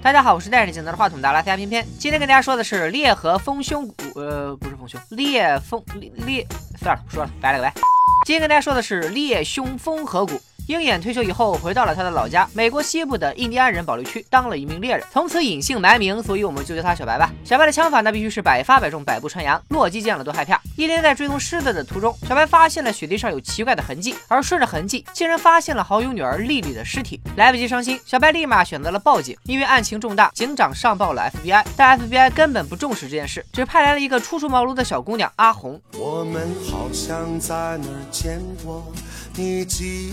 大家好，我是戴着镜头的话筒的阿拉斯加偏偏。今天跟大家说的是裂合丰胸骨，呃，不是丰胸，裂丰裂，算了，不说了，拜了个拜。今天跟大家说的是裂胸丰合骨。鹰眼退休以后，回到了他的老家，美国西部的印第安人保留区，当了一名猎人，从此隐姓埋名，所以我们就叫他小白吧。小白的枪法那必须是百发百中，百步穿杨，洛基见了都害怕。一天在追踪狮子的途中，小白发现了雪地上有奇怪的痕迹，而顺着痕迹，竟然发现了好友女儿丽丽的尸体。来不及伤心，小白立马选择了报警，因为案情重大，警长上报了 FBI，但 FBI 根本不重视这件事，只派来了一个初出茅庐的小姑娘阿红。我们好像在哪儿见过，你记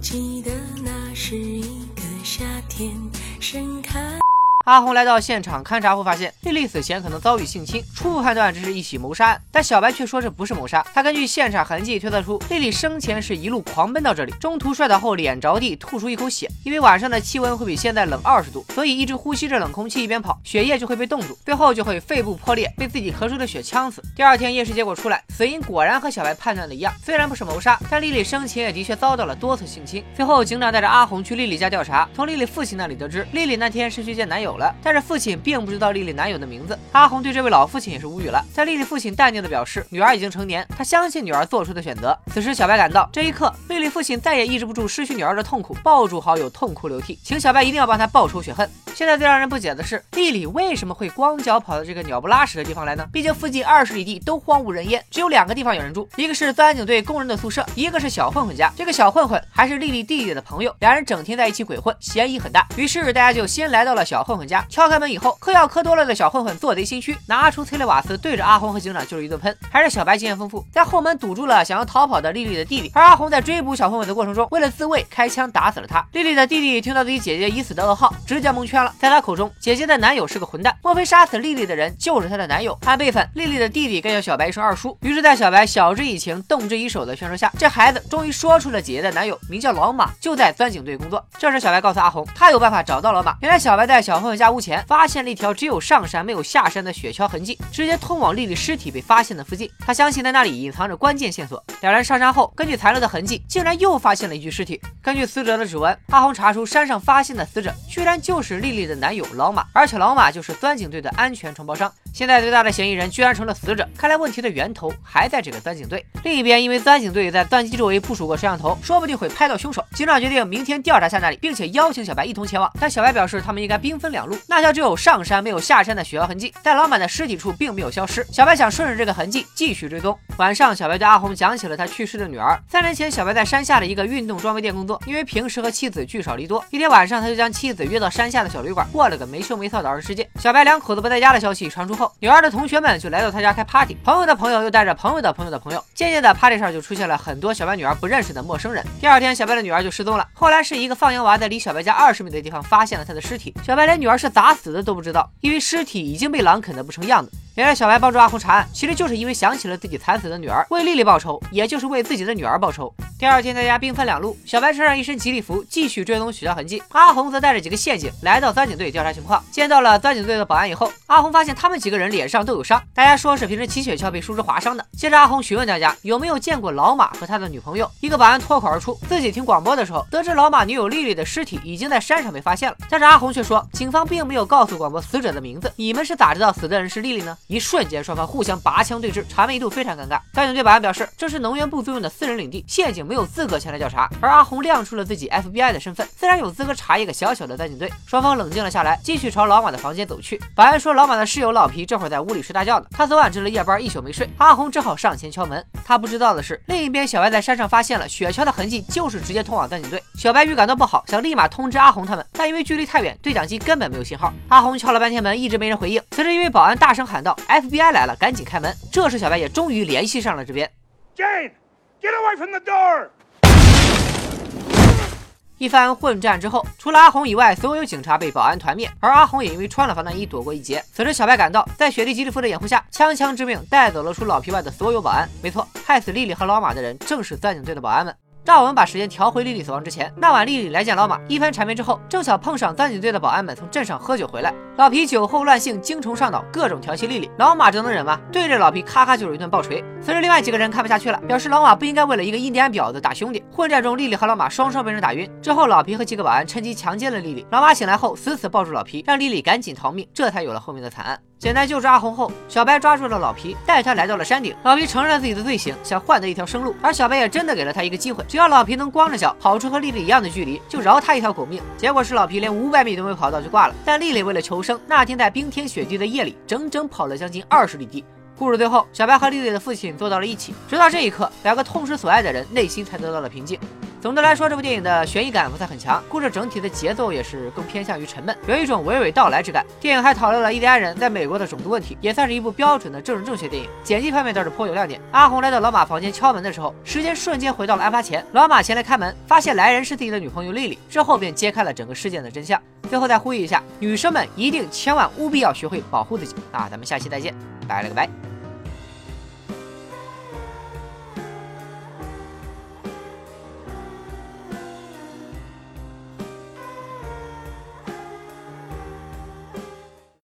记得那是一个夏天盛开。阿红来到现场勘查后，发现丽丽死前可能遭遇性侵，初步判断这是一起谋杀案。但小白却说这不是谋杀。他根据现场痕迹推测出，丽丽生前是一路狂奔到这里，中途摔倒后脸着地，吐出一口血。因为晚上的气温会比现在冷二十度，所以一直呼吸着冷空气一边跑，血液就会被冻住，最后就会肺部破裂，被自己咳出的血呛死。第二天验尸结果出来，死因果然和小白判断的一样，虽然不是谋杀，但丽丽生前也的确遭到了多次性侵。最后警长带着阿红去丽丽家调查，从丽丽父亲那里得知，丽丽那天是去见男友。了但是父亲并不知道丽丽男友的名字，阿红对这位老父亲也是无语了。在丽丽父亲淡定的表示女儿已经成年，他相信女儿做出的选择。此时小白赶到，这一刻丽丽父亲再也抑制不住失去女儿的痛苦，抱住好友痛哭流涕，请小白一定要帮他报仇雪恨。现在最让人不解的是，丽丽为什么会光脚跑到这个鸟不拉屎的地方来呢？毕竟附近二十里地都荒无人烟，只有两个地方有人住，一个是钻井队工人的宿舍，一个是小混混家。这个小混混还是丽丽弟弟的朋友，两人整天在一起鬼混，嫌疑很大。于是大家就先来到了小混混家，敲。开门以后，嗑药嗑多了的小混混做贼心虚，拿出催泪瓦斯对着阿红和警长就是一顿喷。还是小白经验丰富，在后门堵住了想要逃跑的丽丽的弟弟。而阿红在追捕小混混的过程中，为了自卫，开枪打死了他。丽丽的弟弟听到自己姐姐已死的噩耗，直接蒙圈了。在他口中，姐姐的男友是个混蛋，莫非杀死丽丽的人就是他的男友？按辈分，丽丽的弟弟该叫小白一声二叔。于是，在小白晓之以情、动之以手的劝说下，这孩子终于说出了姐姐的男友名叫老马，就在钻井队工作。这时，小白告诉阿红，他有办法找到老马。原来，小白在小混混家屋前发现了一条。只有上山没有下山的雪橇痕迹，直接通往丽丽尸体被发现的附近。他相信在那里隐藏着关键线索。两人上山后，根据残留的痕迹，竟然又发现了一具尸体。根据死者的指纹，阿红查出山上发现的死者居然就是丽丽的男友老马，而且老马就是钻井队的安全承包商。现在最大的嫌疑人居然成了死者，看来问题的源头还在这个钻井队。另一边，因为钻井队在钻机周围部署过摄像头，说不定会拍到凶手。警长决定明天调查下那里，并且邀请小白一同前往。但小白表示，他们应该兵分两路。那条只有上山没有下山的雪橇痕迹，在老板的尸体处并没有消失。小白想顺着这个痕迹继续追踪。晚上，小白对阿红讲起了他去世的女儿。三年前，小白在山下的一个运动装备店工作，因为平时和妻子聚少离多，一天晚上他就将妻子约到山下的小旅馆，过了个没羞没臊的儿时世界。小白两口子不在家的消息传出后，女儿的同学们。就来到他家开 party，朋友的朋友又带着朋友的朋友的朋友，渐渐的 party 上就出现了很多小白女儿不认识的陌生人。第二天，小白的女儿就失踪了。后来是一个放羊娃在离小白家二十米的地方发现了他的尸体，小白连女儿是咋死的都不知道，因为尸体已经被狼啃得不成样子。原来小白帮助阿红查案，其实就是因为想起了自己惨死的女儿，为丽丽报仇，也就是为自己的女儿报仇。第二天，大家兵分两路，小白穿上一身吉利服，继续追踪雪橇痕迹；阿红则带着几个陷阱来到钻井队调查情况。见到了钻井队的保安以后，阿红发现他们几个人脸上都有伤，大家说是平时骑雪橇被树枝划伤的。接着，阿红询问大家有没有见过老马和他的女朋友。一个保安脱口而出，自己听广播的时候得知老马女友丽丽的尸体已经在山上被发现了。但是阿红却说，警方并没有告诉广播死者的名字，你们是咋知道死的人是丽丽呢？一瞬间，双方。互相拔枪对峙，场面一度非常尴尬。钻井队保安表示，这是能源部租用的私人领地，县警没有资格前来调查。而阿红亮出了自己 FBI 的身份，自然有资格查一个小小的钻井队。双方冷静了下来，继续朝老马的房间走去。保安说，老马的室友老皮这会儿在屋里睡大觉呢，他昨晚值了夜班，一宿没睡。阿红只好上前敲门。他不知道的是，另一边小白在山上发现了雪橇的痕迹，就是直接通往钻井队。小白预感到不好，想立马通知阿红他们，但因为距离太远，对讲机根本没有信号。阿红敲了半天门，一直没人回应。此时，一位保安大声喊道：“FBI 来了！”赶紧开门！这时小白也终于联系上了这边。Get away from the door！一番混战之后，除了阿红以外，所有警察被保安团灭，而阿红也因为穿了防弹衣躲过一劫。此时小白赶到，在雪莉吉利夫的掩护下，枪枪致命带走了除老皮外的所有保安。没错，害死丽丽和老马的人正是钻井队的保安们。让我们把时间调回莉莉死亡之前。那晚莉莉来见老马，一番缠绵之后，正巧碰上钻井队的保安们从镇上喝酒回来。老皮酒后乱性，精虫上脑，各种调戏莉莉。老马这能忍吗？对着老皮咔咔就是一顿暴锤。随着另外几个人看不下去了，表示老马不应该为了一个印第安婊子打兄弟。混战中，莉莉和老马双双被人打晕。之后，老皮和几个保安趁机强奸了莉莉。老马醒来后，死死抱住老皮，让莉莉赶紧逃命，这才有了后面的惨案。简单救出阿红后，小白抓住了老皮，带他来到了山顶。老皮承认了自己的罪行，想换得一条生路，而小白也真的给了他一个机会，只要老皮能光着脚跑出和丽丽一样的距离，就饶他一条狗命。结果是老皮连五百米都没跑到就挂了。但丽丽为了求生，那天在冰天雪地的夜里，整整跑了将近二十里地。故事最后，小白和丽丽的父亲坐到了一起，直到这一刻，两个痛失所爱的人内心才得到了平静。总的来说，这部电影的悬疑感不算很强，故事整体的节奏也是更偏向于沉闷，有一种娓娓道来之感。电影还讨论了印第安人在美国的种族问题，也算是一部标准的政治正确电影。剪辑方面倒是颇有亮点。阿红来到老马房间敲门的时候，时间瞬间回到了案发前。老马前来开门，发现来人是自己的女朋友丽丽，之后便揭开了整个事件的真相。最后再呼吁一下，女生们一定千万务必要学会保护自己。那咱们下期再见，拜了个拜。